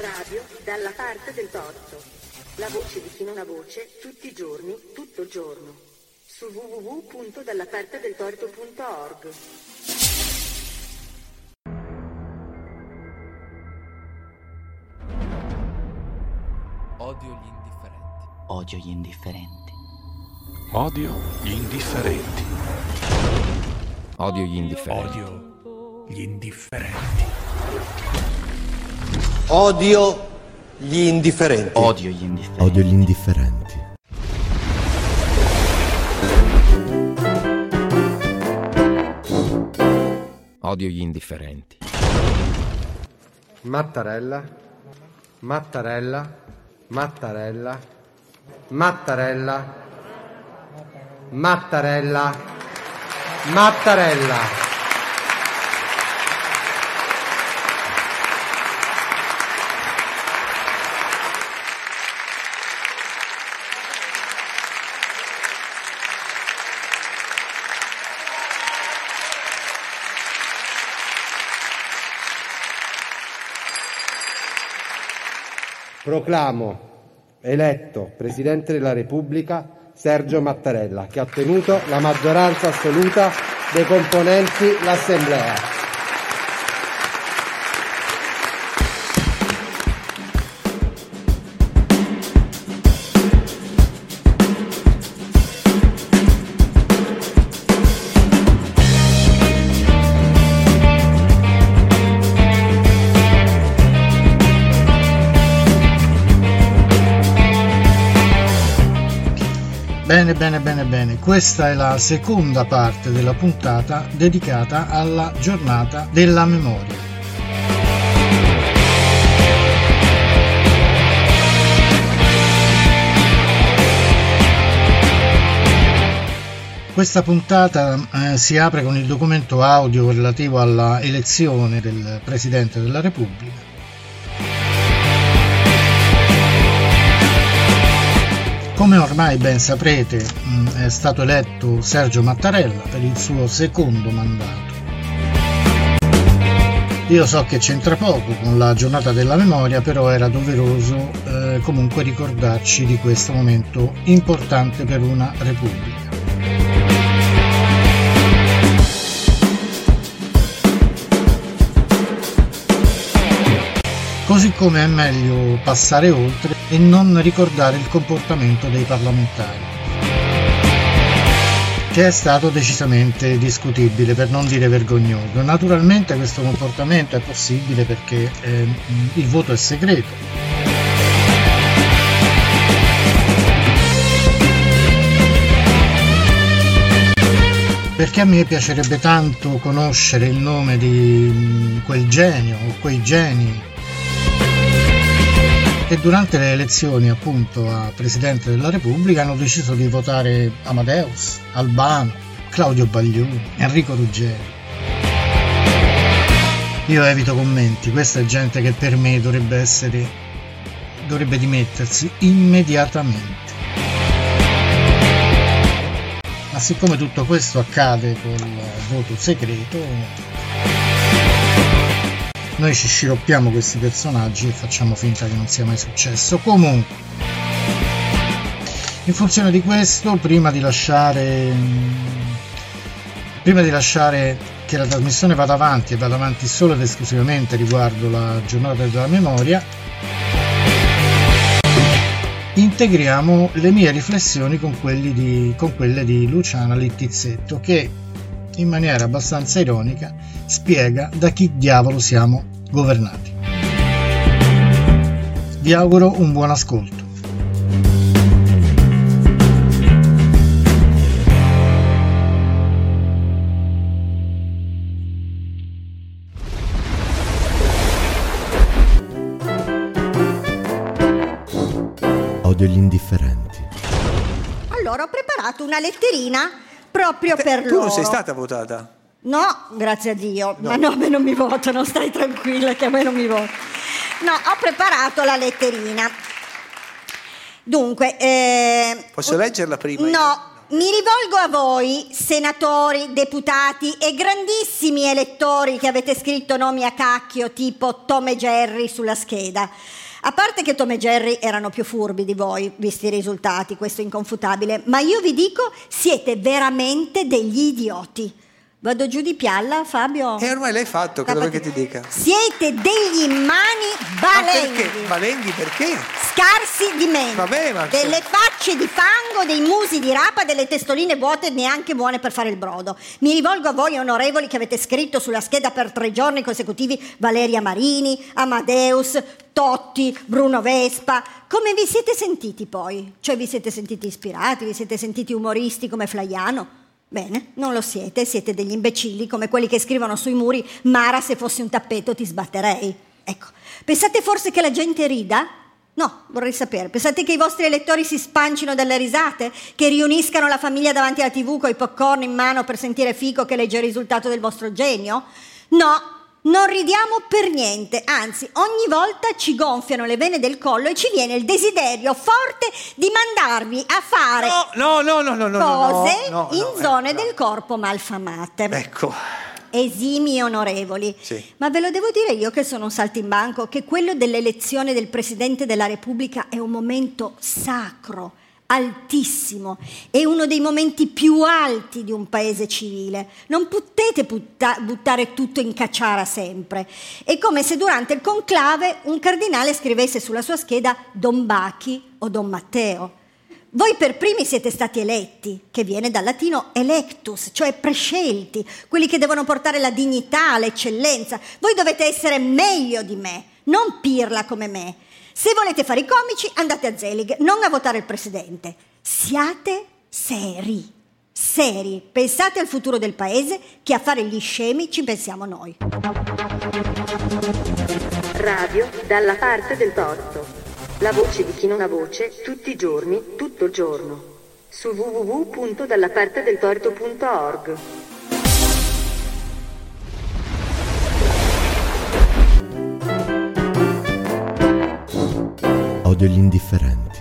Radio dalla parte del torto. La voce di chi non ha voce, tutti i giorni, tutto il giorno. Su www.dallapartedeltorto.org. Odio gli indifferenti. Odio gli indifferenti. Odio gli indifferenti. Odio gli indifferenti. Odio gli indifferenti. Odio gli indifferenti. Odio gli indifferenti. Odio gli indifferenti. Odio gli indifferenti. Mattarella, Mattarella, Mattarella, Mattarella, Mattarella, Mattarella. Proclamo eletto Presidente della Repubblica Sergio Mattarella, che ha ottenuto la maggioranza assoluta dei componenti l'Assemblea. Bene, bene, bene, bene. Questa è la seconda parte della puntata dedicata alla giornata della memoria. Questa puntata eh, si apre con il documento audio relativo alla elezione del Presidente della Repubblica. Come ormai ben saprete, mh, è stato eletto Sergio Mattarella per il suo secondo mandato. Io so che c'entra poco con la giornata della memoria, però era doveroso eh, comunque ricordarci di questo momento importante per una repubblica. Così come è meglio passare oltre e non ricordare il comportamento dei parlamentari, che è stato decisamente discutibile, per non dire vergognoso. Naturalmente questo comportamento è possibile perché eh, il voto è segreto. Perché a me piacerebbe tanto conoscere il nome di quel genio o quei geni che durante le elezioni appunto a Presidente della Repubblica hanno deciso di votare Amadeus, Albano, Claudio Baglioni, Enrico Ruggeri. Io evito commenti, questa è gente che per me dovrebbe essere dovrebbe dimettersi immediatamente. Ma siccome tutto questo accade col voto segreto, noi ci sciroppiamo questi personaggi e facciamo finta che non sia mai successo. Comunque, in funzione di questo, prima di lasciare, prima di lasciare che la trasmissione vada avanti e vada avanti solo ed esclusivamente riguardo la giornata della memoria, integriamo le mie riflessioni con, di, con quelle di Luciana Littizzetto che in maniera abbastanza ironica spiega da chi diavolo siamo governati. Vi auguro un buon ascolto. Odio gli indifferenti. Allora ho preparato una letterina proprio per tu loro. non sei stata votata? No, grazie a Dio. Ma no, a me non mi votano, stai tranquilla che a me non mi votano. No, ho preparato la letterina. Dunque, eh, Posso leggerla prima? No, mi rivolgo a voi, senatori, deputati e grandissimi elettori che avete scritto nomi a cacchio tipo Tom e Jerry sulla scheda. A parte che Tom e Jerry erano più furbi di voi, visti i risultati, questo è inconfutabile, ma io vi dico, siete veramente degli idioti. Vado giù di pialla, Fabio? E ormai l'hai fatto, cosa vuoi che ti dica? Siete degli immani Ma balenghi. perché? Valenghi perché? Scarsi di mente. Vabbè, ma- Delle facce di fango, dei musi di rapa, delle testoline vuote neanche buone per fare il brodo. Mi rivolgo a voi, onorevoli, che avete scritto sulla scheda per tre giorni consecutivi Valeria Marini, Amadeus, Totti, Bruno Vespa. Come vi siete sentiti poi? Cioè vi siete sentiti ispirati, vi siete sentiti umoristi come Flaiano? Bene, non lo siete, siete degli imbecilli come quelli che scrivono sui muri Mara se fossi un tappeto ti sbatterei. Ecco, pensate forse che la gente rida? No, vorrei sapere. Pensate che i vostri elettori si spancino dalle risate? Che riuniscano la famiglia davanti alla tv con i popcorn in mano per sentire Fico che legge il risultato del vostro genio? No, non ridiamo per niente, anzi ogni volta ci gonfiano le vene del collo e ci viene il desiderio forte di mandarvi a fare No, no, no, no, no, cose no, no, in no, eh, zone no. del corpo malfamate. Ecco, Esimi onorevoli. Sì. Ma ve lo devo dire io che sono un saltimbanco, che quello dell'elezione del Presidente della Repubblica è un momento sacro, altissimo, è uno dei momenti più alti di un paese civile. Non potete butta- buttare tutto in cacciara sempre. È come se durante il conclave un cardinale scrivesse sulla sua scheda Don Bachi o Don Matteo. Voi per primi siete stati eletti, che viene dal latino electus, cioè prescelti, quelli che devono portare la dignità, l'eccellenza. Voi dovete essere meglio di me, non pirla come me. Se volete fare i comici, andate a Zelig, non a votare il presidente. Siate seri, seri. Pensate al futuro del paese, che a fare gli scemi ci pensiamo noi. Radio dalla parte del torto. La voce di chi non ha voce, tutti i giorni, tutto il giorno. Su www.dallapartedeltorto.org. Odio gli indifferenti.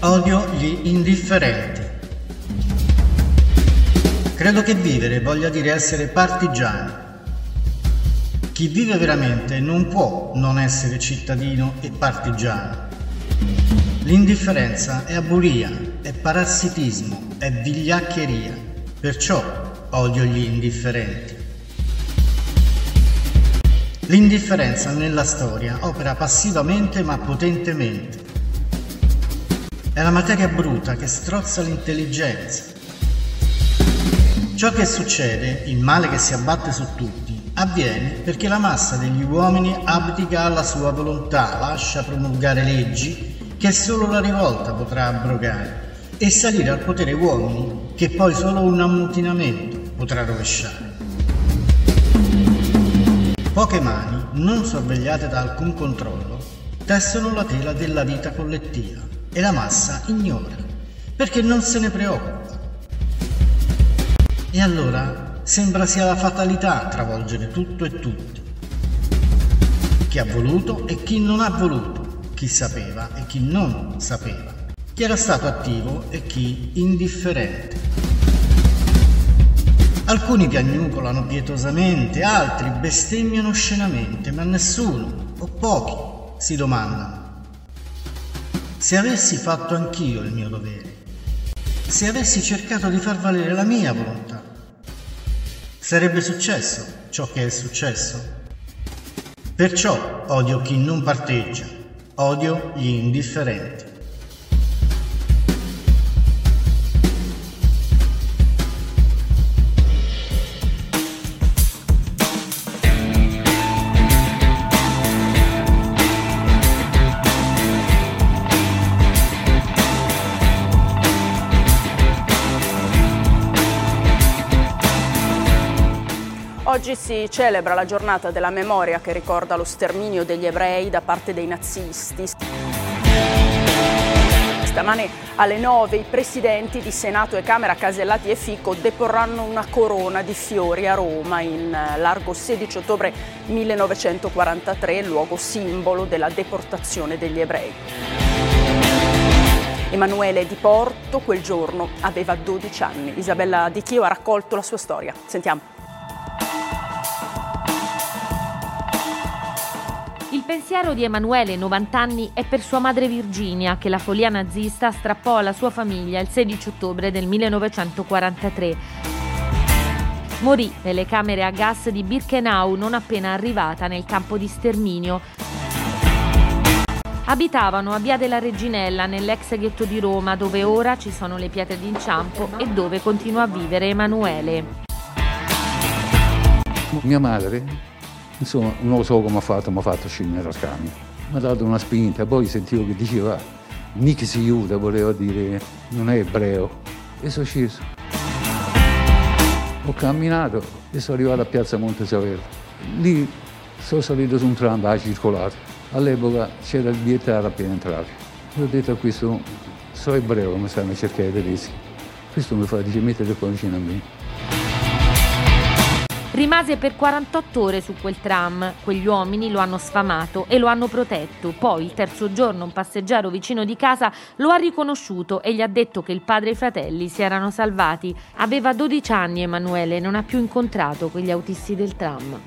Odio gli indifferenti. Credo che vivere voglia dire essere partigiani. Chi vive veramente non può non essere cittadino e partigiano. L'indifferenza è aburia, è parassitismo, è vigliaccheria. Perciò odio gli indifferenti. L'indifferenza nella storia opera passivamente ma potentemente. È la materia bruta che strozza l'intelligenza. Ciò che succede, il male che si abbatte su tutti, avviene perché la massa degli uomini abdica alla sua volontà, lascia promulgare leggi che solo la rivolta potrà abrogare e salire al potere uomini che poi solo un ammutinamento potrà rovesciare. Poche mani, non sorvegliate da alcun controllo, tessono la tela della vita collettiva e la massa ignora perché non se ne preoccupa. E allora sembra sia la fatalità a travolgere tutto e tutti. Chi ha voluto e chi non ha voluto, chi sapeva e chi non sapeva, chi era stato attivo e chi indifferente. Alcuni piagnucolano pietosamente, altri bestemmiano scenamente, ma nessuno, o pochi, si domandano. Se avessi fatto anch'io il mio dovere, se avessi cercato di far valere la mia volontà, sarebbe successo ciò che è successo? Perciò odio chi non parteggia, odio gli indifferenti. Oggi si celebra la giornata della memoria che ricorda lo sterminio degli ebrei da parte dei nazisti. Stamane alle 9 i presidenti di Senato e Camera Casellati e Fico deporranno una corona di fiori a Roma in largo 16 ottobre 1943, luogo simbolo della deportazione degli ebrei. Emanuele Di Porto quel giorno aveva 12 anni. Isabella Di Chio ha raccolto la sua storia. Sentiamo. Il pensiero di Emanuele, 90 anni, è per sua madre Virginia, che la follia nazista strappò alla sua famiglia il 16 ottobre del 1943. Morì nelle camere a gas di Birkenau non appena arrivata nel campo di sterminio. Abitavano a Via della Reginella, nell'ex ghetto di Roma, dove ora ci sono le pietre d'inciampo e dove continua a vivere Emanuele. Mia madre Insomma, non lo so come ha fatto, mi ha fatto scendere dal camion. Mi ha dato una spinta, poi sentivo che diceva Nick si aiuta, voleva dire non è ebreo. E sono sceso. Ho camminato e sono arrivato a Piazza Montesavero. Lì sono salito su un tram a circolato. All'epoca c'era il bigliettato appena entrato. Io ho detto a questo, sono ebreo, mi stanno a cercare i tedeschi. Questo mi fa, dice, mettete qua vicino a me. Rimase per 48 ore su quel tram. Quegli uomini lo hanno sfamato e lo hanno protetto. Poi, il terzo giorno, un passeggero vicino di casa lo ha riconosciuto e gli ha detto che il padre e i fratelli si erano salvati. Aveva 12 anni Emanuele e non ha più incontrato quegli autisti del tram.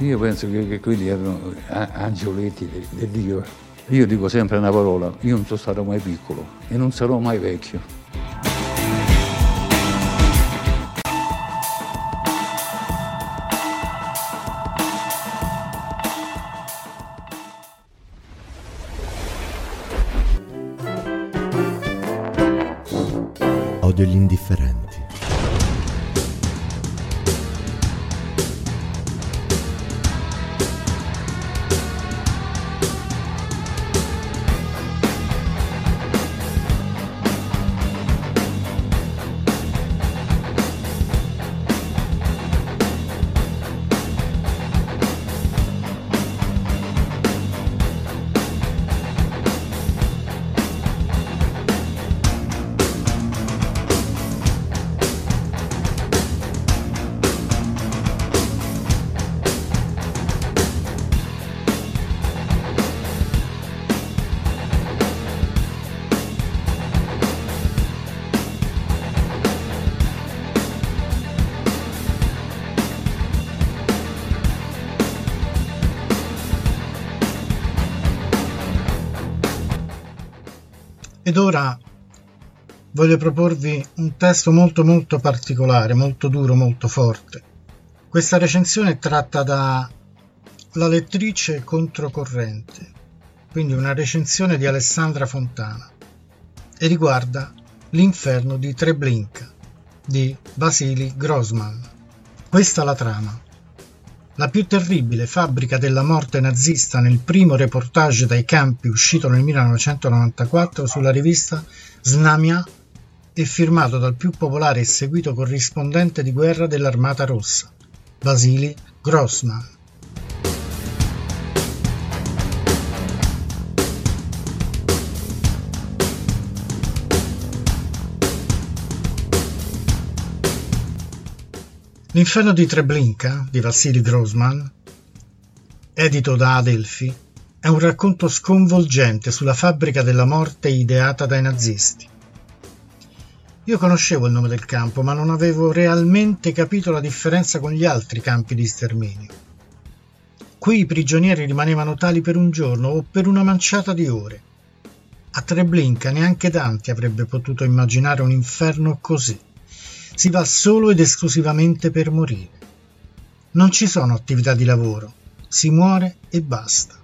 Io penso che, che quelli erano angioletti del Dio. Io dico sempre una parola, io non sono stato mai piccolo e non sarò mai vecchio. Ed ora voglio proporvi un testo molto molto particolare, molto duro, molto forte. Questa recensione è tratta da La lettrice controcorrente, quindi una recensione di Alessandra Fontana, e riguarda L'inferno di Treblinka di Vasily Grossman. Questa la trama. La più terribile fabbrica della morte nazista nel primo reportage dai campi uscito nel 1994 sulla rivista Znamia e firmato dal più popolare e seguito corrispondente di guerra dell'Armata Rossa, Vasily Grossman. L'inferno di Treblinka di Vassili Grossman, edito da Adelphi, è un racconto sconvolgente sulla fabbrica della morte ideata dai nazisti. Io conoscevo il nome del campo, ma non avevo realmente capito la differenza con gli altri campi di sterminio. Qui i prigionieri rimanevano tali per un giorno o per una manciata di ore. A Treblinka neanche Dante avrebbe potuto immaginare un inferno così si va solo ed esclusivamente per morire. Non ci sono attività di lavoro, si muore e basta.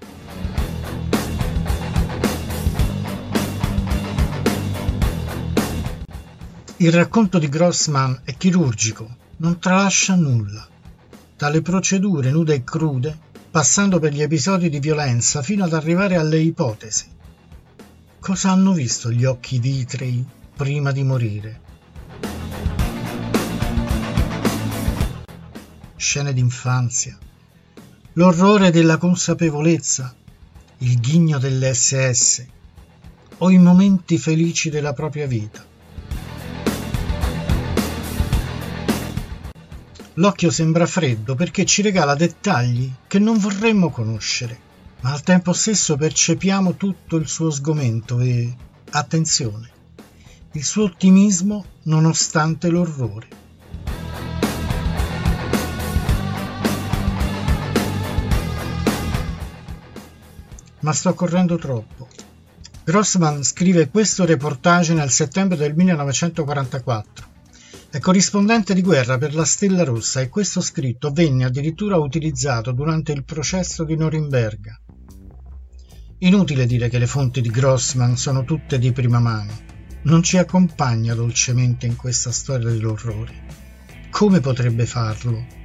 Il racconto di Grossman è chirurgico, non tralascia nulla. Dalle procedure nude e crude, passando per gli episodi di violenza fino ad arrivare alle ipotesi. Cosa hanno visto gli occhi vitrei prima di morire? Scene d'infanzia, l'orrore della consapevolezza, il ghigno delle SS o i momenti felici della propria vita. L'occhio sembra freddo perché ci regala dettagli che non vorremmo conoscere, ma al tempo stesso percepiamo tutto il suo sgomento e, attenzione, il suo ottimismo nonostante l'orrore. Ma sto correndo troppo. Grossman scrive questo reportage nel settembre del 1944 è corrispondente di guerra per la Stella Rossa e questo scritto venne addirittura utilizzato durante il processo di Norimberga. Inutile dire che le fonti di Grossman sono tutte di prima mano. Non ci accompagna dolcemente in questa storia dell'orrore. Come potrebbe farlo?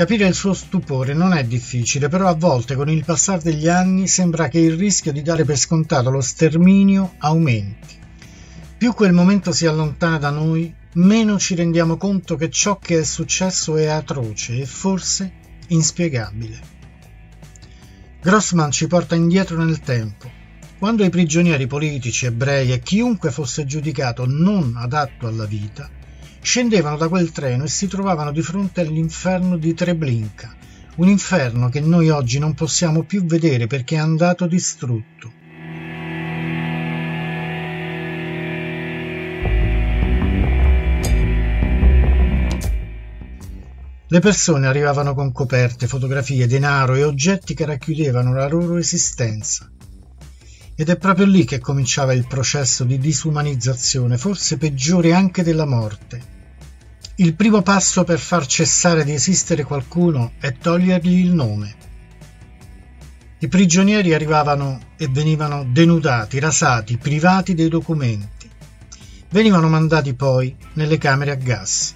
Capire il suo stupore non è difficile, però a volte con il passare degli anni sembra che il rischio di dare per scontato lo sterminio aumenti. Più quel momento si allontana da noi, meno ci rendiamo conto che ciò che è successo è atroce e forse inspiegabile. Grossman ci porta indietro nel tempo, quando i prigionieri politici, ebrei e chiunque fosse giudicato non adatto alla vita scendevano da quel treno e si trovavano di fronte all'inferno di Treblinka, un inferno che noi oggi non possiamo più vedere perché è andato distrutto. Le persone arrivavano con coperte, fotografie, denaro e oggetti che racchiudevano la loro esistenza. Ed è proprio lì che cominciava il processo di disumanizzazione, forse peggiore anche della morte. Il primo passo per far cessare di esistere qualcuno è togliergli il nome. I prigionieri arrivavano e venivano denudati, rasati, privati dei documenti. Venivano mandati poi nelle camere a gas.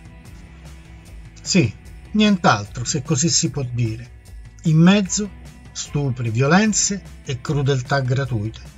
Sì, nient'altro se così si può dire. In mezzo stupri, violenze e crudeltà gratuite.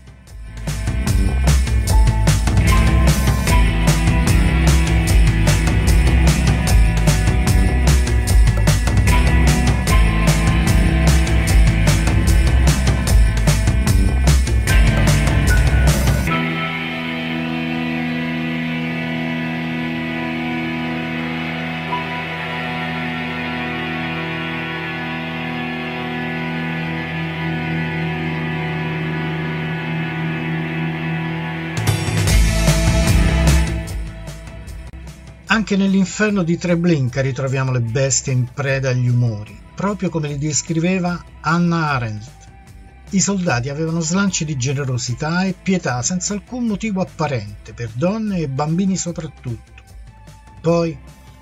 Anche nell'inferno di Treblinka ritroviamo le bestie in preda agli umori, proprio come li descriveva Anna Arendt. I soldati avevano slanci di generosità e pietà senza alcun motivo apparente, per donne e bambini soprattutto. Poi,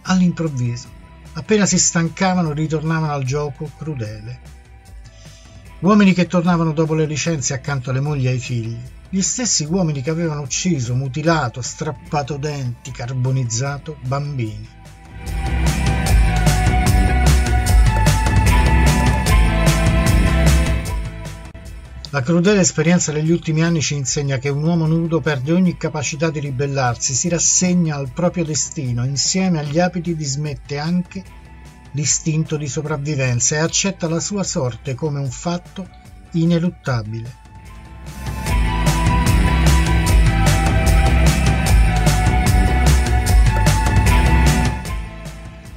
all'improvviso, appena si stancavano, ritornavano al gioco crudele. Uomini che tornavano dopo le licenze accanto alle mogli e ai figli, gli stessi uomini che avevano ucciso, mutilato, strappato denti, carbonizzato bambini. La crudele esperienza degli ultimi anni ci insegna che un uomo nudo perde ogni capacità di ribellarsi, si rassegna al proprio destino, insieme agli abiti dismette anche l'istinto di sopravvivenza e accetta la sua sorte come un fatto ineluttabile.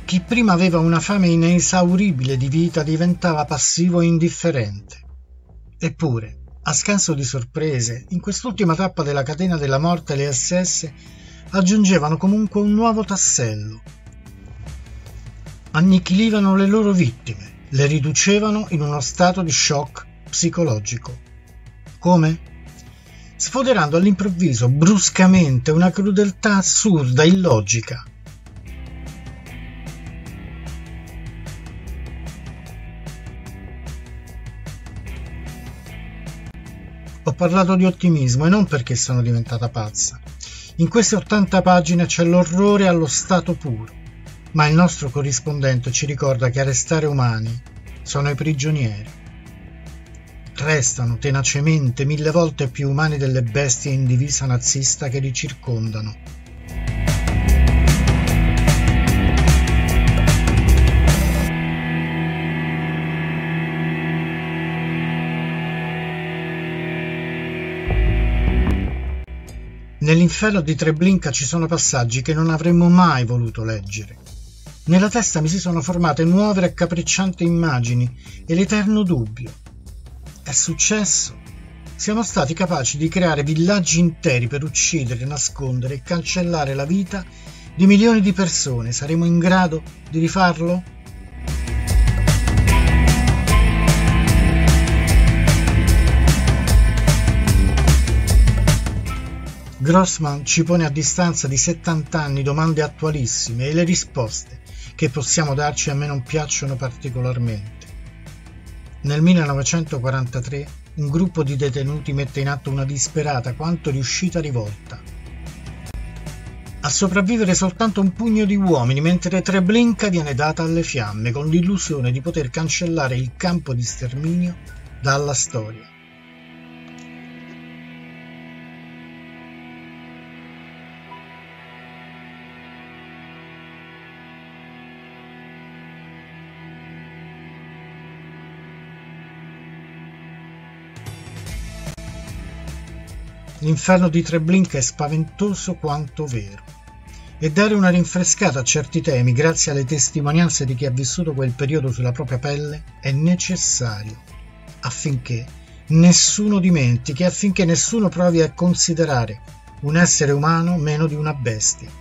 Chi prima aveva una fame inesauribile di vita diventava passivo e indifferente. Eppure, a scanso di sorprese, in quest'ultima tappa della catena della morte le SS aggiungevano comunque un nuovo tassello. Annichilivano le loro vittime, le riducevano in uno stato di shock psicologico. Come? Sfoderando all'improvviso, bruscamente, una crudeltà assurda, illogica, parlato di ottimismo e non perché sono diventata pazza. In queste 80 pagine c'è l'orrore allo stato puro, ma il nostro corrispondente ci ricorda che a restare umani sono i prigionieri. Restano tenacemente mille volte più umani delle bestie in divisa nazista che li circondano. Nell'inferno di Treblinka ci sono passaggi che non avremmo mai voluto leggere. Nella testa mi si sono formate nuove raccapriccianti immagini e l'eterno dubbio. È successo? Siamo stati capaci di creare villaggi interi per uccidere, nascondere e cancellare la vita di milioni di persone. Saremo in grado di rifarlo? Grossman ci pone a distanza di 70 anni domande attualissime e le risposte che possiamo darci a me non piacciono particolarmente. Nel 1943 un gruppo di detenuti mette in atto una disperata quanto riuscita rivolta. A sopravvivere soltanto un pugno di uomini, mentre Treblinka viene data alle fiamme con l'illusione di poter cancellare il campo di sterminio dalla storia. L'inferno di Treblinka è spaventoso quanto vero. E dare una rinfrescata a certi temi, grazie alle testimonianze di chi ha vissuto quel periodo sulla propria pelle, è necessario affinché nessuno dimentichi, affinché nessuno provi a considerare un essere umano meno di una bestia.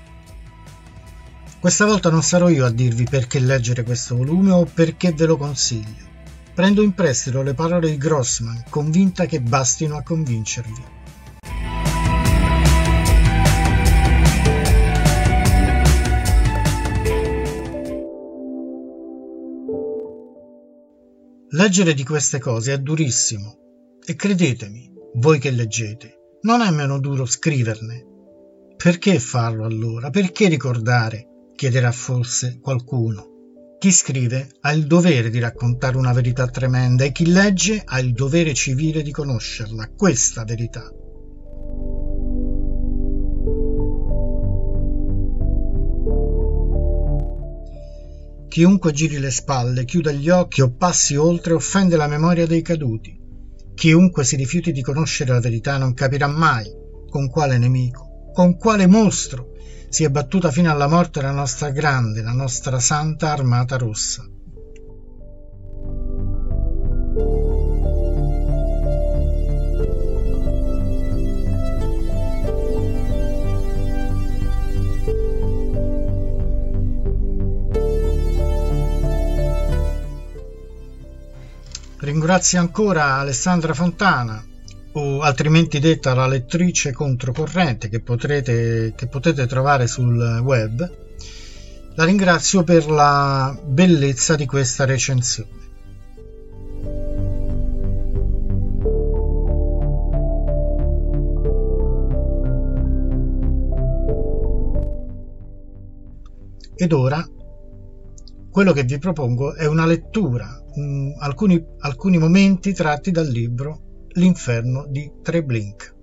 Questa volta non sarò io a dirvi perché leggere questo volume o perché ve lo consiglio. Prendo in prestito le parole di Grossman, convinta che bastino a convincervi. Leggere di queste cose è durissimo e credetemi, voi che leggete, non è meno duro scriverne. Perché farlo allora? Perché ricordare? chiederà forse qualcuno. Chi scrive ha il dovere di raccontare una verità tremenda e chi legge ha il dovere civile di conoscerla, questa verità. Chiunque giri le spalle, chiuda gli occhi o passi oltre offende la memoria dei caduti. Chiunque si rifiuti di conoscere la verità non capirà mai con quale nemico, con quale mostro si è battuta fino alla morte la nostra grande, la nostra santa armata rossa. Ringrazio ancora Alessandra Fontana, o altrimenti detta la lettrice controcorrente che, potrete, che potete trovare sul web. La ringrazio per la bellezza di questa recensione. Ed ora quello che vi propongo è una lettura mm, alcuni, alcuni momenti tratti dal libro L'inferno di Treblink.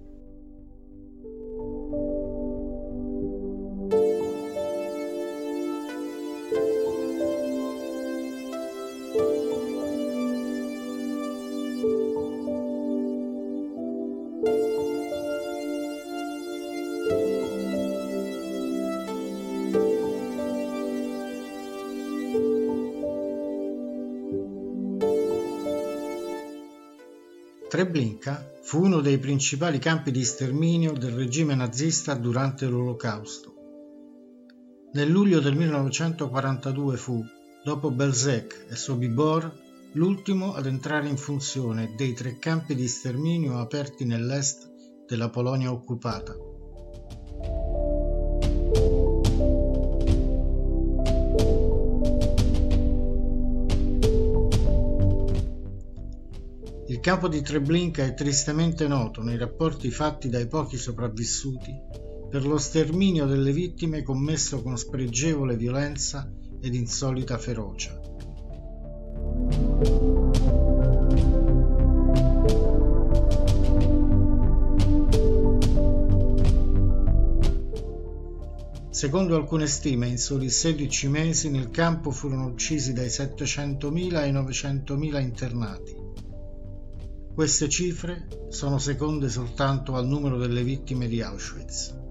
Treblinka fu uno dei principali campi di sterminio del regime nazista durante l'Olocausto. Nel luglio del 1942 fu, dopo Belzec e Sobibor, l'ultimo ad entrare in funzione dei tre campi di sterminio aperti nell'est della Polonia occupata. Il campo di Treblinka è tristemente noto nei rapporti fatti dai pochi sopravvissuti per lo sterminio delle vittime commesso con spregevole violenza ed insolita ferocia. Secondo alcune stime, in soli 16 mesi nel campo furono uccisi dai 700.000 ai 900.000 internati. Queste cifre sono seconde soltanto al numero delle vittime di Auschwitz.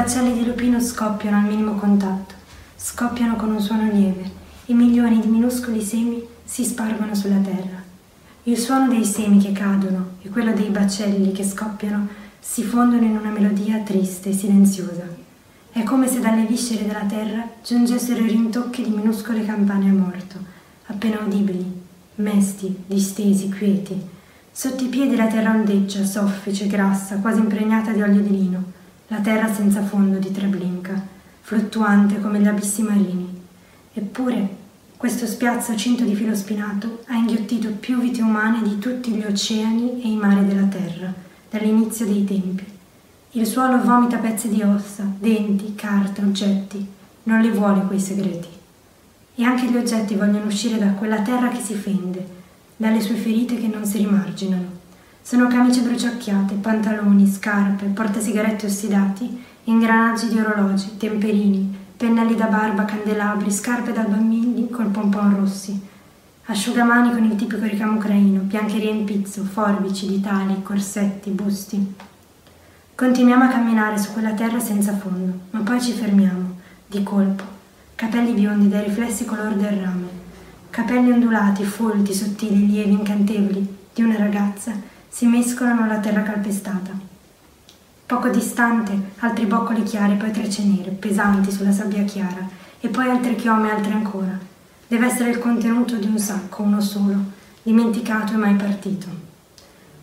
Baccelli di lupino scoppiano al minimo contatto, scoppiano con un suono lieve e milioni di minuscoli semi si spargono sulla terra. Il suono dei semi che cadono e quello dei baccelli che scoppiano si fondono in una melodia triste e silenziosa. È come se dalle viscere della terra giungessero i rintocchi di minuscole campane a morto, appena udibili, mesti, distesi, quieti Sotto i piedi la terra ondeggia, soffice, grassa, quasi impregnata di olio di lino, la terra senza fondo di Treblinka, fluttuante come gli abissi marini. Eppure questo spiazzo cinto di filo spinato ha inghiottito più vite umane di tutti gli oceani e i mari della terra, dall'inizio dei tempi. Il suolo vomita pezzi di ossa, denti, carte, oggetti. Non le vuole quei segreti. E anche gli oggetti vogliono uscire da quella terra che si fende, dalle sue ferite che non si rimarginano. Sono camicie bruciacchiate, pantaloni, scarpe, portasigarette ossidati, ingranaggi di orologi, temperini, pennelli da barba, candelabri, scarpe da bambini col pompon rossi, asciugamani con il tipico ricamo ucraino, biancherie in pizzo, forbici, ditali, corsetti, busti. Continuiamo a camminare su quella terra senza fondo, ma poi ci fermiamo, di colpo, capelli biondi dai riflessi color del rame, Capelli ondulati, folti, sottili, lievi, incantevoli di una ragazza si mescolano alla terra calpestata. Poco distante, altri boccoli chiari, poi trecce nere, pesanti sulla sabbia chiara, e poi altre chiome altre ancora. Deve essere il contenuto di un sacco, uno solo, dimenticato e mai partito.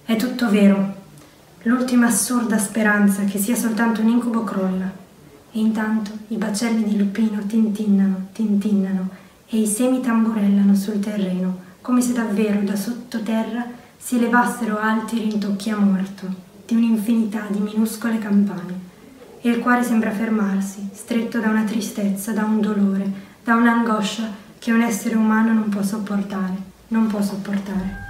È tutto vero. L'ultima assurda speranza che sia soltanto un incubo crolla. E intanto i bacelli di lupino tintinnano, tintinnano e i semi tamburellano sul terreno, come se davvero da sottoterra si levassero alti rintocchi a morto di un'infinità di minuscole campane. E il cuore sembra fermarsi, stretto da una tristezza, da un dolore, da un'angoscia che un essere umano non può sopportare, non può sopportare.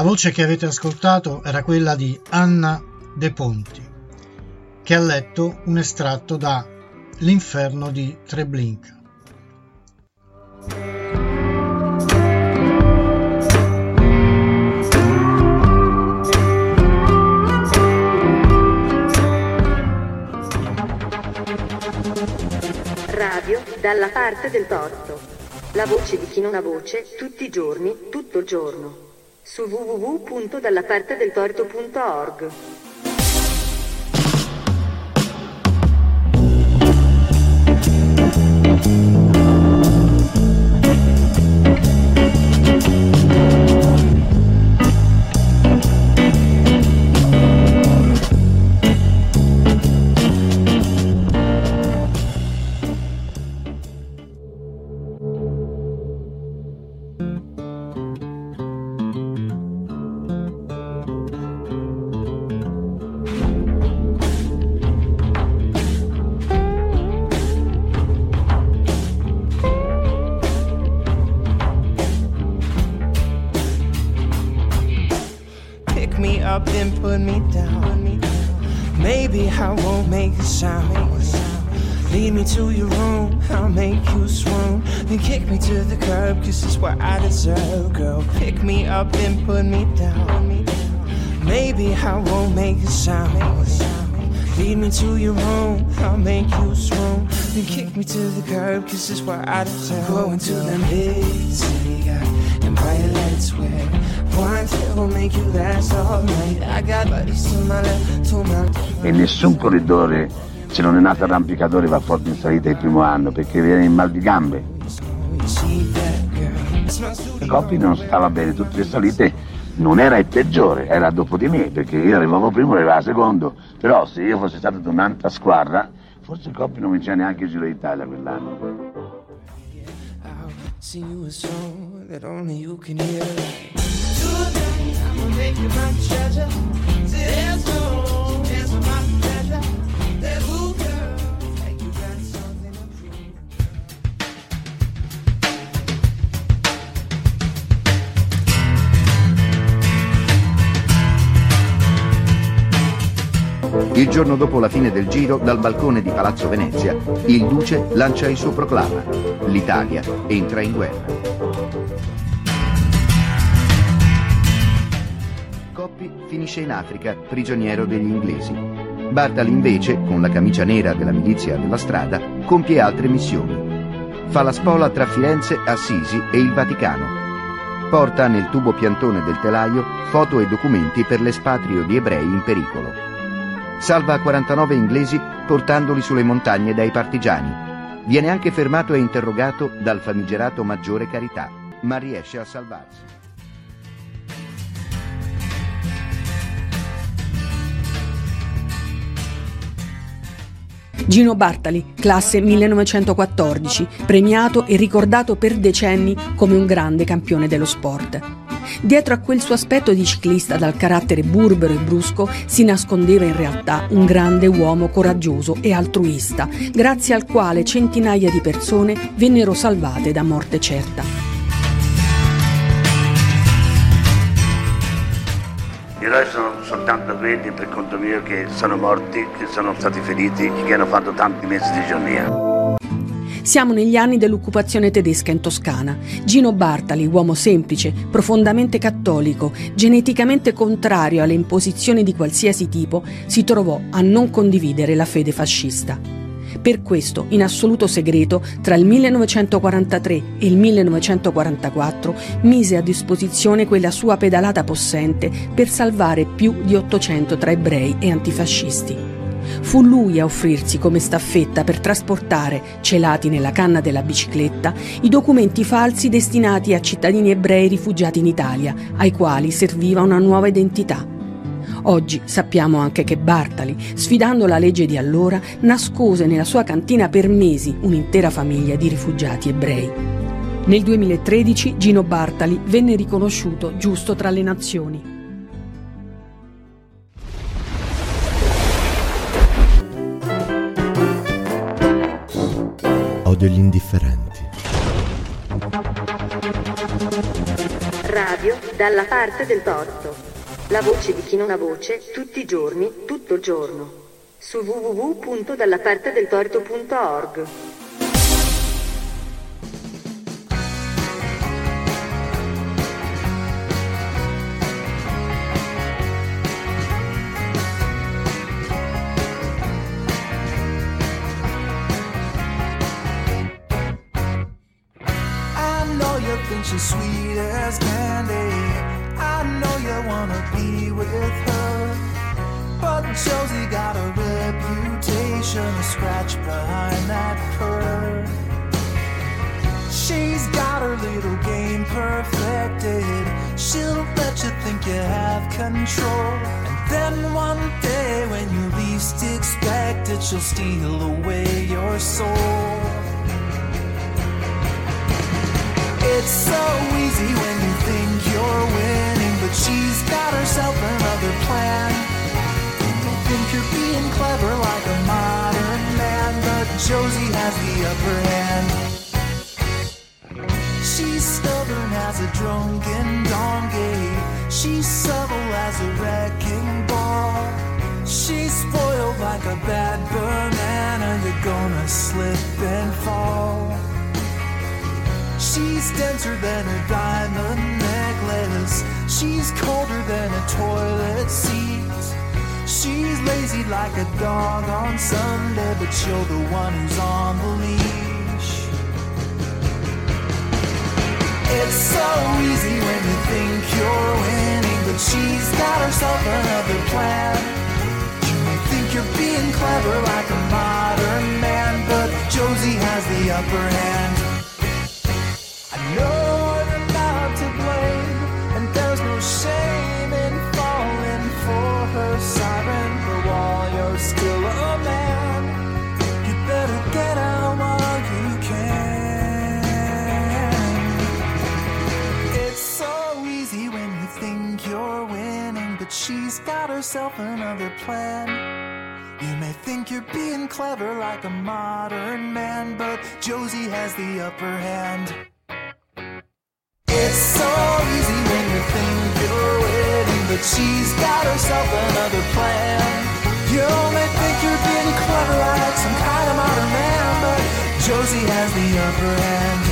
La voce che avete ascoltato era quella di Anna De Ponti, che ha letto un estratto da L'inferno di Treblinka. Radio dalla parte del torto. La voce di chi non ha voce, tutti i giorni, tutto il giorno su www.dallapartedeltorto.org. won't make a sound. Lead me to your home, I'll make you swoon. then kick me to the curb, cause this is where I deserve. Going to the big city, got and lights where one trip will make you last all night. I got buddies to my left, to my e nessun corridore se non è nato arrampicatore va forte in salita il primo anno perché viene in mal di gambe Coppi non stava bene tutte le salite non era il peggiore era dopo di me perché io arrivavo primo e arrivava secondo. Però se io fossi stato di un'altra squadra forse Coppi non vinceva neanche il Giro d'Italia quell'anno. Sing Il giorno dopo la fine del giro, dal balcone di Palazzo Venezia, il duce lancia il suo proclama. L'Italia entra in guerra. Coppi finisce in Africa, prigioniero degli inglesi. Bartali invece, con la camicia nera della milizia della strada, compie altre missioni. Fa la spola tra Firenze, Assisi e il Vaticano. Porta nel tubo piantone del telaio foto e documenti per l'espatrio di ebrei in pericolo salva 49 inglesi portandoli sulle montagne dai partigiani. Viene anche fermato e interrogato dal famigerato Maggiore Carità, ma riesce a salvarsi. Gino Bartali, classe 1914, premiato e ricordato per decenni come un grande campione dello sport. Dietro a quel suo aspetto di ciclista dal carattere burbero e brusco si nascondeva in realtà un grande uomo coraggioso e altruista, grazie al quale centinaia di persone vennero salvate da morte certa. Gli eroi sono soltanto quelli per conto mio che sono morti, che sono stati feriti, che hanno fatto tanti mesi di giornia. Siamo negli anni dell'occupazione tedesca in Toscana. Gino Bartali, uomo semplice, profondamente cattolico, geneticamente contrario alle imposizioni di qualsiasi tipo, si trovò a non condividere la fede fascista. Per questo, in assoluto segreto, tra il 1943 e il 1944 mise a disposizione quella sua pedalata possente per salvare più di 800 tra ebrei e antifascisti. Fu lui a offrirsi come staffetta per trasportare, celati nella canna della bicicletta, i documenti falsi destinati a cittadini ebrei rifugiati in Italia, ai quali serviva una nuova identità. Oggi sappiamo anche che Bartali, sfidando la legge di allora, nascose nella sua cantina per mesi un'intera famiglia di rifugiati ebrei. Nel 2013 Gino Bartali venne riconosciuto giusto tra le nazioni. Odio gli indifferenti. Radio dalla parte del torto. La voce di chi non ha voce, tutti i giorni, tutto il giorno. Su www.dallapartedeltorto.org. little game perfected. She'll let you think you have control. And then one day, when you least expect it, she'll steal away your soul. It's so easy when you think you're winning, but she's got herself another plan. Don't think you're being clever like a modern man, but Josie has the upper hand. She's stubborn as a drunken donkey. She's subtle as a wrecking ball. She's spoiled like a bad banana. You're gonna slip and fall. She's denser than a diamond necklace. She's colder than a toilet seat. She's lazy like a dog on Sunday, but you're the one who's on the leash. It's so easy when you think you're winning, but she's got herself another plan. You may think you're being clever like a modern man, but Josie has the upper hand. I know got herself another plan. You may think you're being clever like a modern man, but Josie has the upper hand. It's so easy when you think you're winning, but she's got herself another plan. You may think you're being clever like some kind of modern man, but Josie has the upper hand.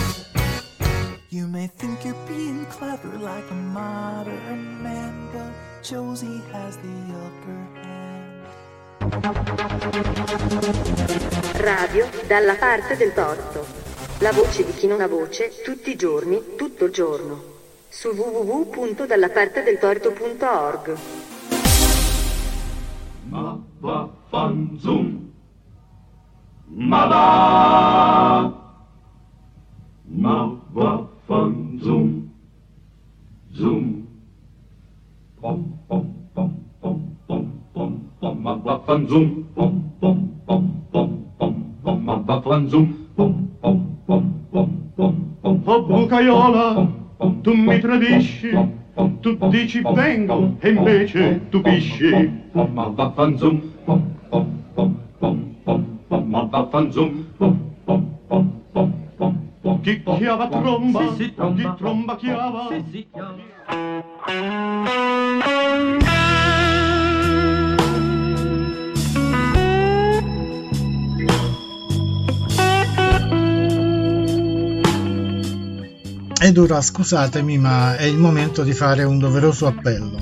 You may think you're being clever like a modern man, but Josie has the upper hand. Radio dalla parte del torto. La voce di chi non ha voce, tutti i giorni, tutto il giorno. Su www.dallapartedeltorto.org. Ma va fan zoom. Ma va. Ma va fan zoom. Zoom. Oh bucaiola, tu mi tradisci, tu dici vengo e invece tu pisci. Ma va fan zoom. Pom pom pom pom pom pom ma va Chi chiava tromba, Sì, sì, chi tromba chiava. Sì, sì, Ed ora scusatemi, ma è il momento di fare un doveroso appello.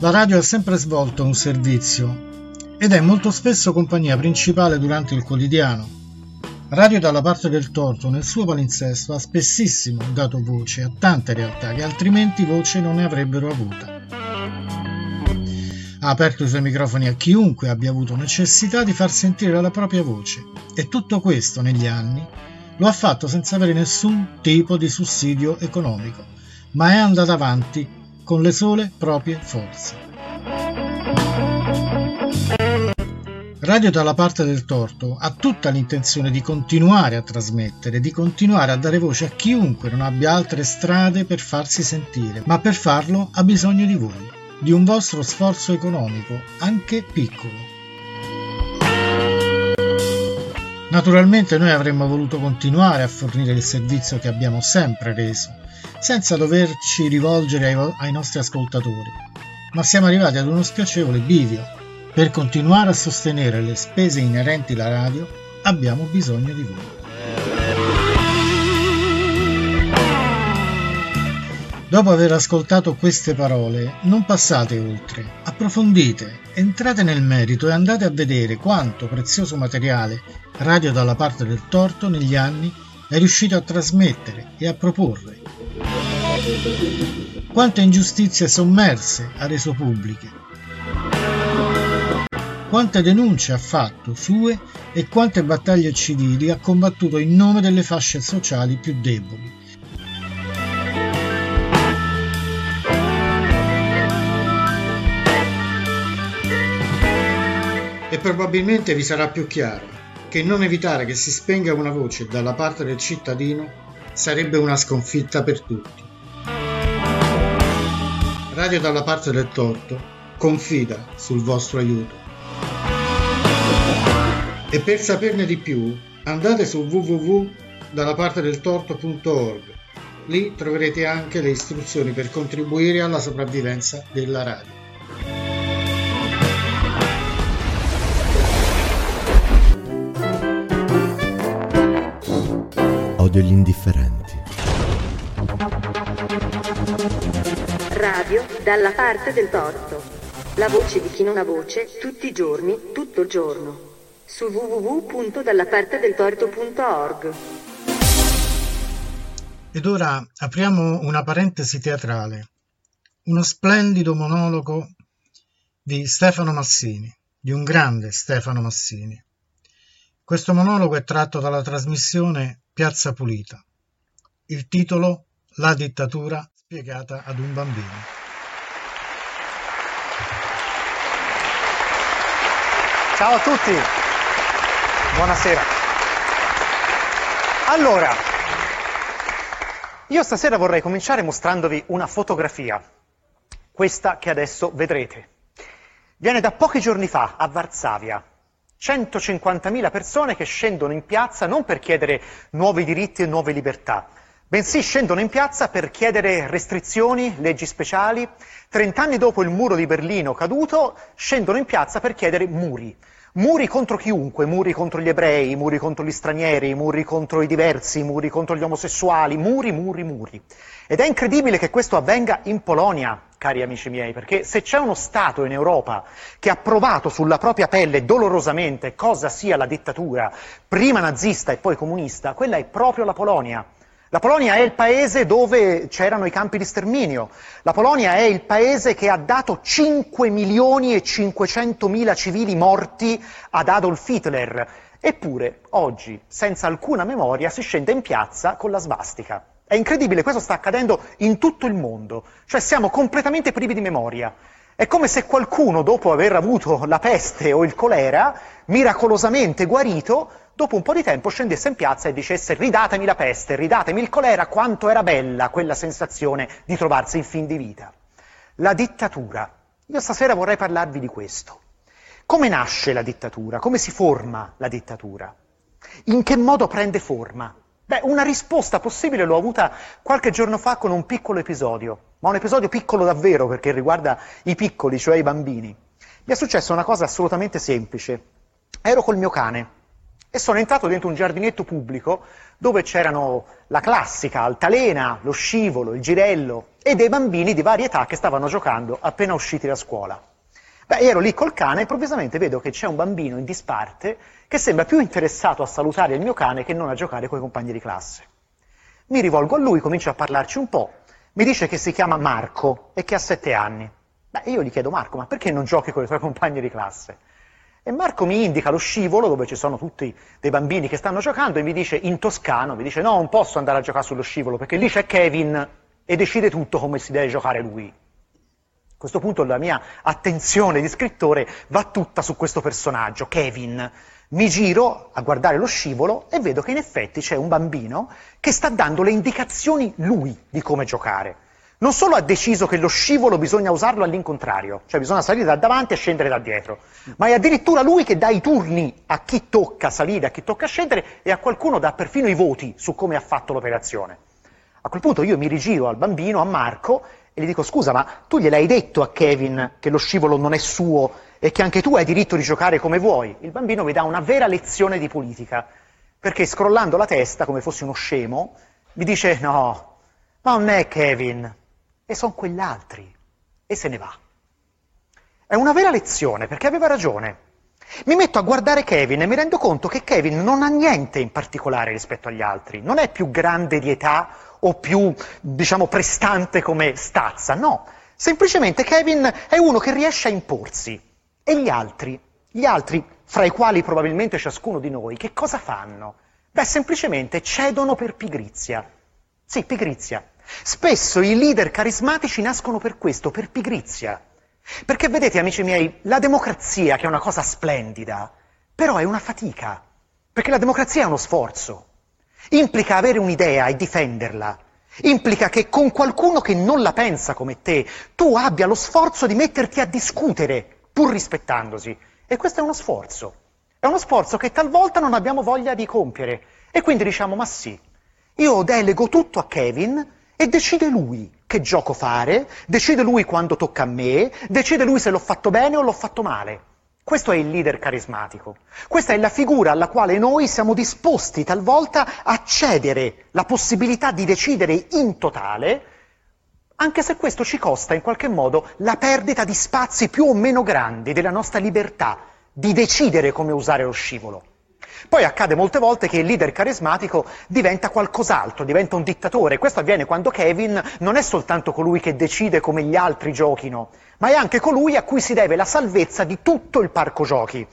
La radio ha sempre svolto un servizio ed è molto spesso compagnia principale durante il quotidiano. Radio dalla parte del torto nel suo palinsesto ha spessissimo dato voce a tante realtà che altrimenti voce non ne avrebbero avuta. Ha aperto i suoi microfoni a chiunque abbia avuto necessità di far sentire la propria voce e tutto questo negli anni lo ha fatto senza avere nessun tipo di sussidio economico, ma è andato avanti con le sole proprie forze. Radio dalla parte del torto ha tutta l'intenzione di continuare a trasmettere, di continuare a dare voce a chiunque non abbia altre strade per farsi sentire, ma per farlo ha bisogno di voi, di un vostro sforzo economico, anche piccolo. Naturalmente noi avremmo voluto continuare a fornire il servizio che abbiamo sempre reso, senza doverci rivolgere ai, ai nostri ascoltatori, ma siamo arrivati ad uno spiacevole bivio. Per continuare a sostenere le spese inerenti alla radio abbiamo bisogno di voi. Dopo aver ascoltato queste parole, non passate oltre, approfondite, entrate nel merito e andate a vedere quanto prezioso materiale Radio dalla parte del torto negli anni è riuscito a trasmettere e a proporre. Quante ingiustizie sommerse ha reso pubbliche. Quante denunce ha fatto sue e quante battaglie civili ha combattuto in nome delle fasce sociali più deboli. E probabilmente vi sarà più chiaro che non evitare che si spenga una voce dalla parte del cittadino sarebbe una sconfitta per tutti. Radio dalla parte del torto confida sul vostro aiuto. E per saperne di più andate su www.dallapartedeltorto.org. Lì troverete anche le istruzioni per contribuire alla sopravvivenza della radio. Odio gli indifferenti. Radio dalla parte del torto. La voce di chi non ha voce, tutti i giorni, tutto il giorno. Su www.dallapartedeltorto.org. Ed ora apriamo una parentesi teatrale. Uno splendido monologo di Stefano Massini, di un grande Stefano Massini. Questo monologo è tratto dalla trasmissione Piazza Pulita. Il titolo La dittatura spiegata ad un bambino. Ciao a tutti, buonasera. Allora, io stasera vorrei cominciare mostrandovi una fotografia, questa che adesso vedrete. Viene da pochi giorni fa a Varsavia. 150.000 persone che scendono in piazza non per chiedere nuovi diritti e nuove libertà, bensì scendono in piazza per chiedere restrizioni, leggi speciali. Trent'anni dopo il muro di Berlino caduto, scendono in piazza per chiedere muri. Muri contro chiunque, muri contro gli ebrei, muri contro gli stranieri, muri contro i diversi, muri contro gli omosessuali, muri, muri, muri. Ed è incredibile che questo avvenga in Polonia, cari amici miei, perché se c'è uno Stato in Europa che ha provato sulla propria pelle dolorosamente cosa sia la dittatura, prima nazista e poi comunista, quella è proprio la Polonia. La Polonia è il paese dove c'erano i campi di sterminio. La Polonia è il paese che ha dato 5 milioni e 500 mila civili morti ad Adolf Hitler. Eppure, oggi, senza alcuna memoria, si scende in piazza con la svastica. È incredibile, questo sta accadendo in tutto il mondo. Cioè siamo completamente privi di memoria. È come se qualcuno, dopo aver avuto la peste o il colera, miracolosamente guarito, dopo un po' di tempo scendesse in piazza e dicesse ridatemi la peste, ridatemi il colera, quanto era bella quella sensazione di trovarsi in fin di vita. La dittatura. Io stasera vorrei parlarvi di questo. Come nasce la dittatura? Come si forma la dittatura? In che modo prende forma? Beh, una risposta possibile l'ho avuta qualche giorno fa con un piccolo episodio, ma un episodio piccolo davvero perché riguarda i piccoli, cioè i bambini. Mi è successa una cosa assolutamente semplice. Ero col mio cane e sono entrato dentro un giardinetto pubblico dove c'erano la classica altalena, lo scivolo, il girello e dei bambini di varie età che stavano giocando appena usciti da scuola. Beh, ero lì col cane e improvvisamente vedo che c'è un bambino in disparte che sembra più interessato a salutare il mio cane che non a giocare con i compagni di classe. Mi rivolgo a lui, comincio a parlarci un po', mi dice che si chiama Marco e che ha sette anni. Beh, io gli chiedo, Marco, ma perché non giochi con i tuoi compagni di classe? E Marco mi indica lo scivolo dove ci sono tutti dei bambini che stanno giocando e mi dice in toscano, mi dice no, non posso andare a giocare sullo scivolo perché lì c'è Kevin e decide tutto come si deve giocare lui. A questo punto la mia attenzione di scrittore va tutta su questo personaggio, Kevin. Mi giro a guardare lo scivolo e vedo che in effetti c'è un bambino che sta dando le indicazioni lui di come giocare non solo ha deciso che lo scivolo bisogna usarlo all'incontrario, cioè bisogna salire da davanti e scendere da dietro, ma è addirittura lui che dà i turni a chi tocca salire, a chi tocca scendere e a qualcuno dà perfino i voti su come ha fatto l'operazione. A quel punto io mi rigiro al bambino, a Marco, e gli dico scusa, ma tu gliel'hai detto a Kevin che lo scivolo non è suo e che anche tu hai diritto di giocare come vuoi? Il bambino mi dà una vera lezione di politica, perché scrollando la testa, come fossi uno scemo, mi dice no, ma non è Kevin, e sono quegli altri. E se ne va. È una vera lezione, perché aveva ragione. Mi metto a guardare Kevin e mi rendo conto che Kevin non ha niente in particolare rispetto agli altri. Non è più grande di età o più, diciamo, prestante come stazza, no. Semplicemente Kevin è uno che riesce a imporsi. E gli altri, gli altri, fra i quali probabilmente ciascuno di noi, che cosa fanno? Beh, semplicemente cedono per pigrizia. Sì, pigrizia. Spesso i leader carismatici nascono per questo, per pigrizia. Perché vedete, amici miei, la democrazia, che è una cosa splendida, però è una fatica. Perché la democrazia è uno sforzo. Implica avere un'idea e difenderla. Implica che con qualcuno che non la pensa come te, tu abbia lo sforzo di metterti a discutere, pur rispettandosi. E questo è uno sforzo. È uno sforzo che talvolta non abbiamo voglia di compiere. E quindi diciamo, ma sì, io delego tutto a Kevin e decide lui che gioco fare, decide lui quando tocca a me, decide lui se l'ho fatto bene o l'ho fatto male. Questo è il leader carismatico. Questa è la figura alla quale noi siamo disposti talvolta a cedere la possibilità di decidere in totale anche se questo ci costa in qualche modo la perdita di spazi più o meno grandi della nostra libertà di decidere come usare lo scivolo. Poi accade molte volte che il leader carismatico diventa qualcos'altro, diventa un dittatore. Questo avviene quando Kevin non è soltanto colui che decide come gli altri giochino, ma è anche colui a cui si deve la salvezza di tutto il parco giochi.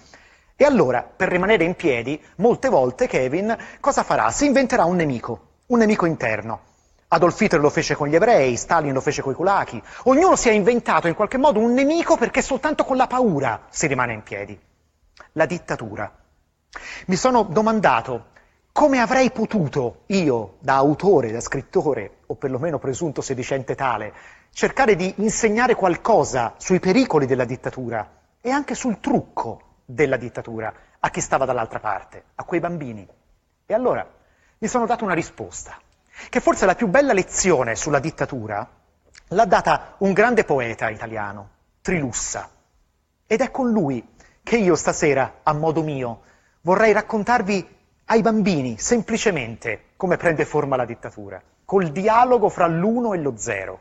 E allora, per rimanere in piedi, molte volte Kevin cosa farà? Si inventerà un nemico, un nemico interno. Adolf Hitler lo fece con gli ebrei, Stalin lo fece con i kulaki. Ognuno si è inventato in qualche modo un nemico perché soltanto con la paura si rimane in piedi. La dittatura. Mi sono domandato come avrei potuto io, da autore, da scrittore, o perlomeno presunto sedicente tale, cercare di insegnare qualcosa sui pericoli della dittatura e anche sul trucco della dittatura a chi stava dall'altra parte, a quei bambini. E allora mi sono dato una risposta che forse la più bella lezione sulla dittatura l'ha data un grande poeta italiano, Trilussa. Ed è con lui che io stasera, a modo mio, vorrei raccontarvi ai bambini semplicemente come prende forma la dittatura, col dialogo fra l'uno e lo zero.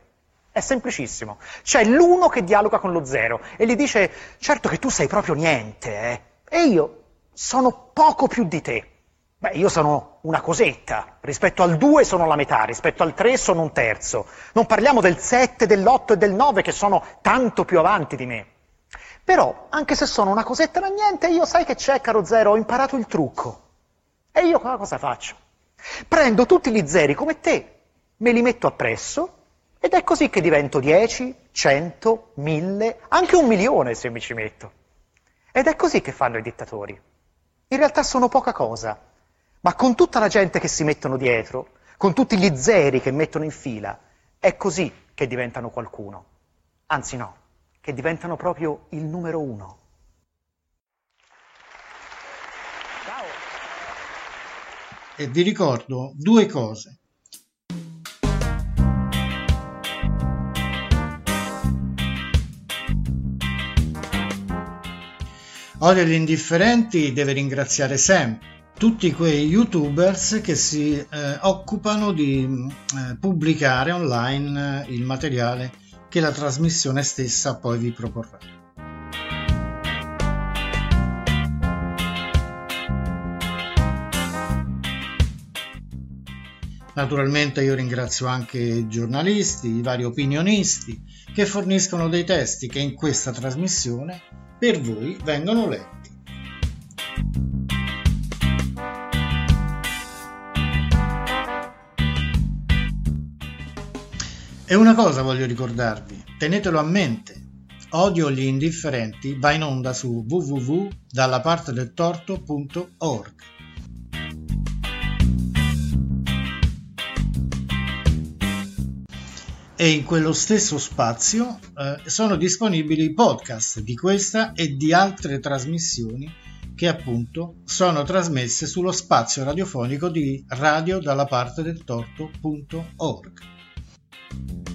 È semplicissimo. C'è l'uno che dialoga con lo zero e gli dice, certo che tu sei proprio niente, eh? E io sono poco più di te. Beh, io sono una cosetta, rispetto al 2 sono la metà, rispetto al 3 sono un terzo. Non parliamo del 7, dell'8 e del 9 che sono tanto più avanti di me. Però, anche se sono una cosetta da niente, io sai che c'è, caro zero, ho imparato il trucco. E io cosa faccio? Prendo tutti gli zeri come te, me li metto appresso ed è così che divento 10, 100, 1000, anche un milione se mi ci metto. Ed è così che fanno i dittatori. In realtà sono poca cosa, ma con tutta la gente che si mettono dietro, con tutti gli zeri che mettono in fila, è così che diventano qualcuno. Anzi no, che diventano proprio il numero uno. E vi ricordo due cose. Odio gli indifferenti deve ringraziare sempre tutti quei youtubers che si eh, occupano di eh, pubblicare online il materiale che la trasmissione stessa poi vi proporrà. Naturalmente io ringrazio anche i giornalisti, i vari opinionisti che forniscono dei testi che in questa trasmissione per voi vengono letti. E una cosa voglio ricordarvi, tenetelo a mente. Odio gli indifferenti va in onda su www.dallapartedeltorto.org. E in quello stesso spazio eh, sono disponibili i podcast di questa e di altre trasmissioni che appunto sono trasmesse sullo spazio radiofonico di radio dalla parte del torto.org. Bye.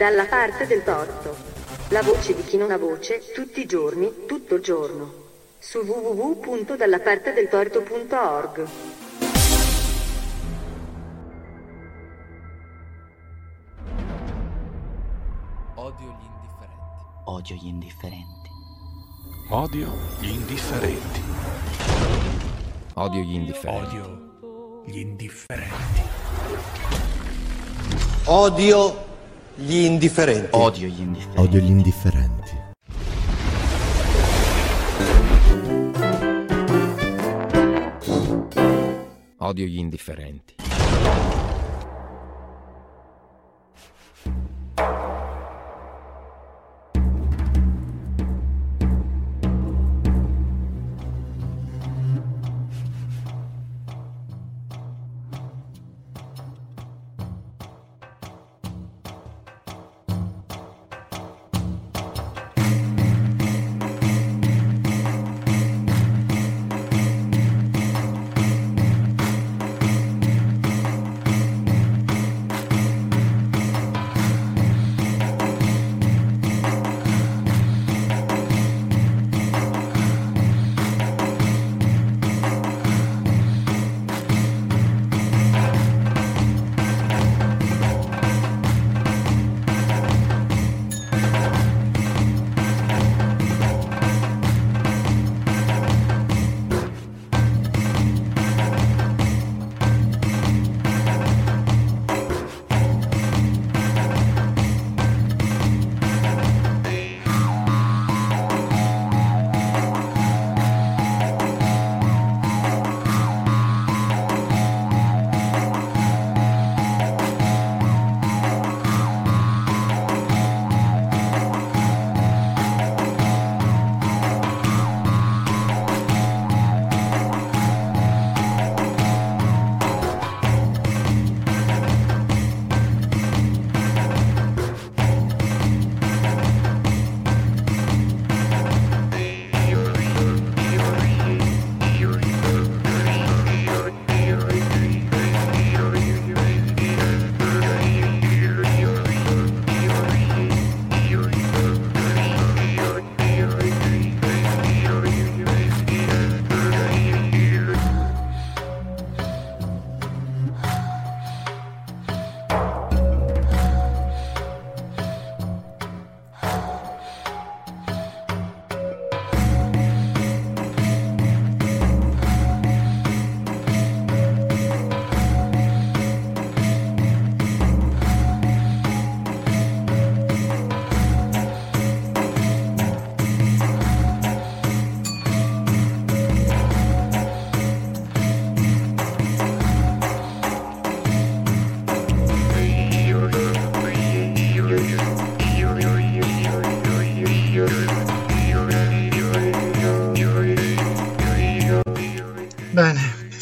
Dalla parte del torto. La voce di chi non ha voce, tutti i giorni, tutto il giorno. Su www.dallapartedeltorto.org. Odio gli indifferenti. Odio gli indifferenti. Odio gli indifferenti. Odio gli indifferenti. Odio gli indifferenti. Odio gli indifferenti. Odio gli indifferenti. Odio gli indifferenti. Odio gli indifferenti.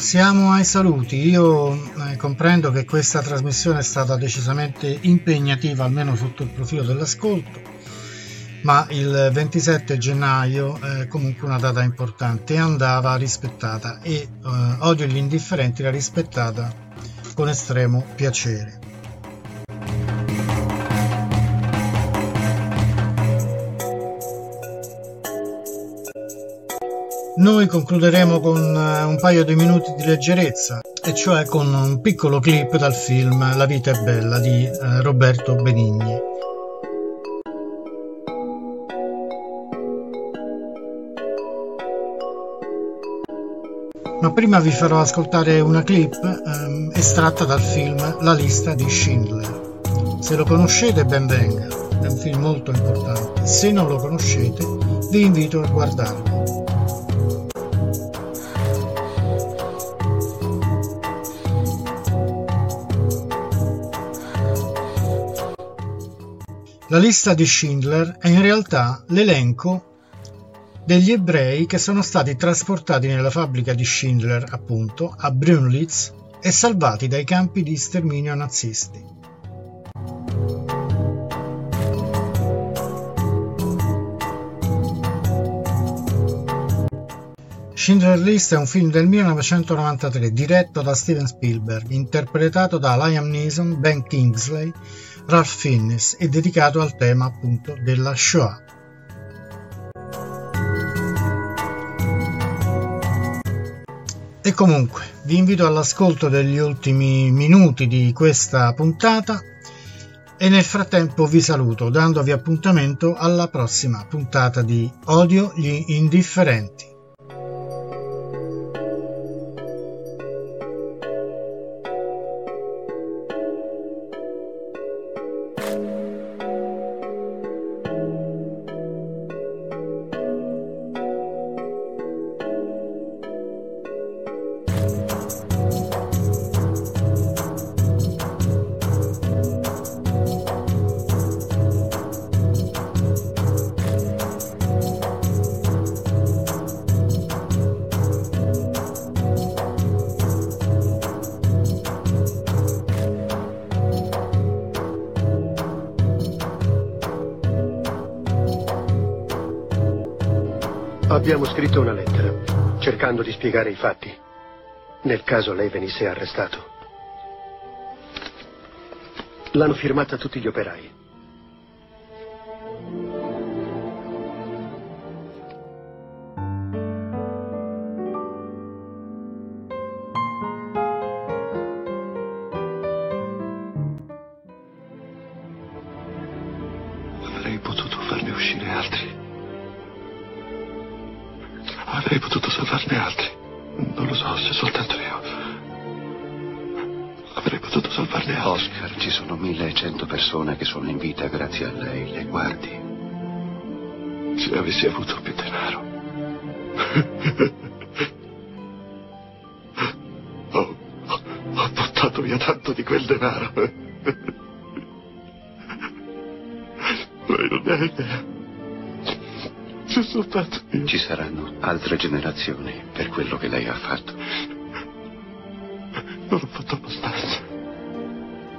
Bene, siamo ai saluti. Io eh, comprendo che questa trasmissione è stata decisamente impegnativa, almeno sotto il profilo dell'ascolto, ma il 27 gennaio è comunque una data importante e andava rispettata e eh, Odio gli indifferenti l'ha rispettata con estremo piacere. Noi concluderemo con eh, un paio di minuti di leggerezza, e cioè con un piccolo clip dal film La vita è bella di eh, Roberto Benigni. Ma prima vi farò ascoltare una clip ehm, estratta dal film La lista di Schindler. Se lo conoscete ben venga, è un film molto importante. Se non lo conoscete vi invito a guardarlo. La lista di Schindler è in realtà l'elenco degli ebrei che sono stati trasportati nella fabbrica di Schindler, appunto, a Brunlitz e salvati dai campi di sterminio nazisti. Schindler List è un film del 1993 diretto da Steven Spielberg, interpretato da Liam Neeson, Ben Kingsley, Ralph Fiennes e dedicato al tema appunto della Shoah. E comunque vi invito all'ascolto degli ultimi minuti di questa puntata e nel frattempo vi saluto dandovi appuntamento alla prossima puntata di Odio gli indifferenti. Spiegare i fatti, nel caso lei venisse arrestato. L'hanno firmata tutti gli operai. Avrei potuto farne uscire altri. Avrei potuto salvarne altri. Non lo so se soltanto io. Avrei potuto salvarne altri. Oscar, ci sono 1100 persone che sono in vita grazie a lei. Le guardi. Se avessi avuto più denaro. ho, ho- ho buttato via tanto di quel denaro. Lei non ha idea. Se soltanto io. Ci saranno altre generazioni per quello che lei ha fatto. Non ho fatto abbastanza.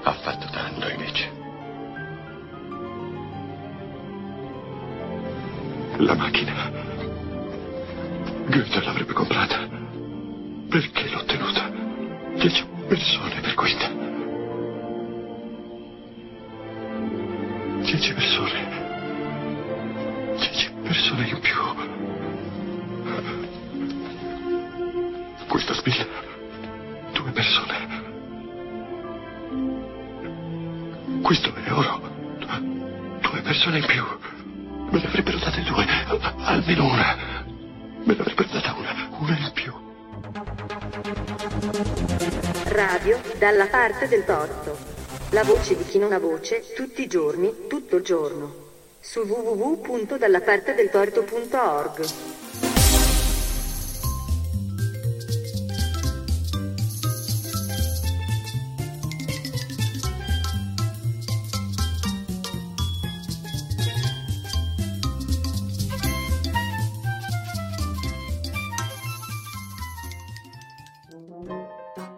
Ha fatto tanto invece. La macchina. Goethe l'avrebbe comprata. Perché l'ho tenuta? Dieci persone per questa. Dalla parte del torto. La voce di chi non ha voce, tutti i giorni, tutto il giorno. Su www.dallapartedeltorto.org.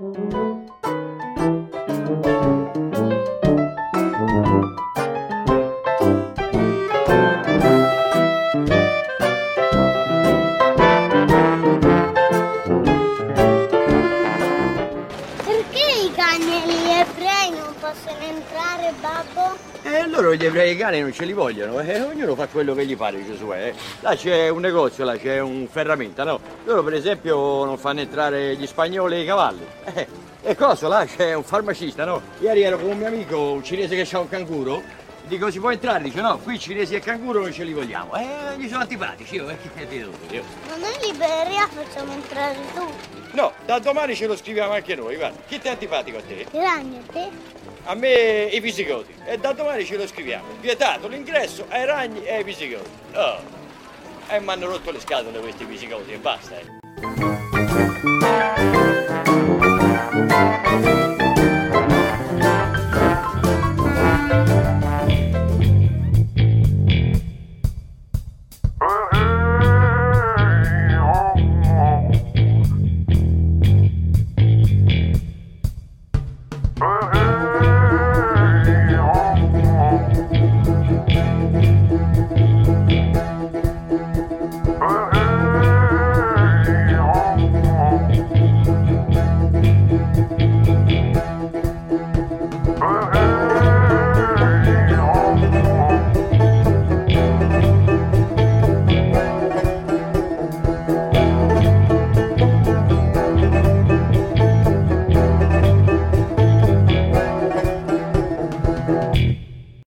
Perché non ce li vogliono, eh? ognuno fa quello che gli pare Giosuè. eh. Là c'è un negozio, là c'è un ferramenta, no? Loro per esempio non fanno entrare gli spagnoli e i cavalli. Eh, e cosa? Là c'è un farmacista, no? Ieri ero con un mio amico, un cinese che ha un canguro. Dico si può entrare? Dice no, qui cinesi e canguro non ce li vogliamo. Eh, gli sono antipatici, io, eh, io. Ma noi in Liberia facciamo entrare tu. No, da domani ce lo scriviamo anche noi, guarda. Chi ti è antipatico a te? A te? A me i visigoti. E da domani ce lo scriviamo. Vietato l'ingresso ai ragni e ai visigoti. Oh. E mi hanno rotto le scatole questi visigoti e basta, eh.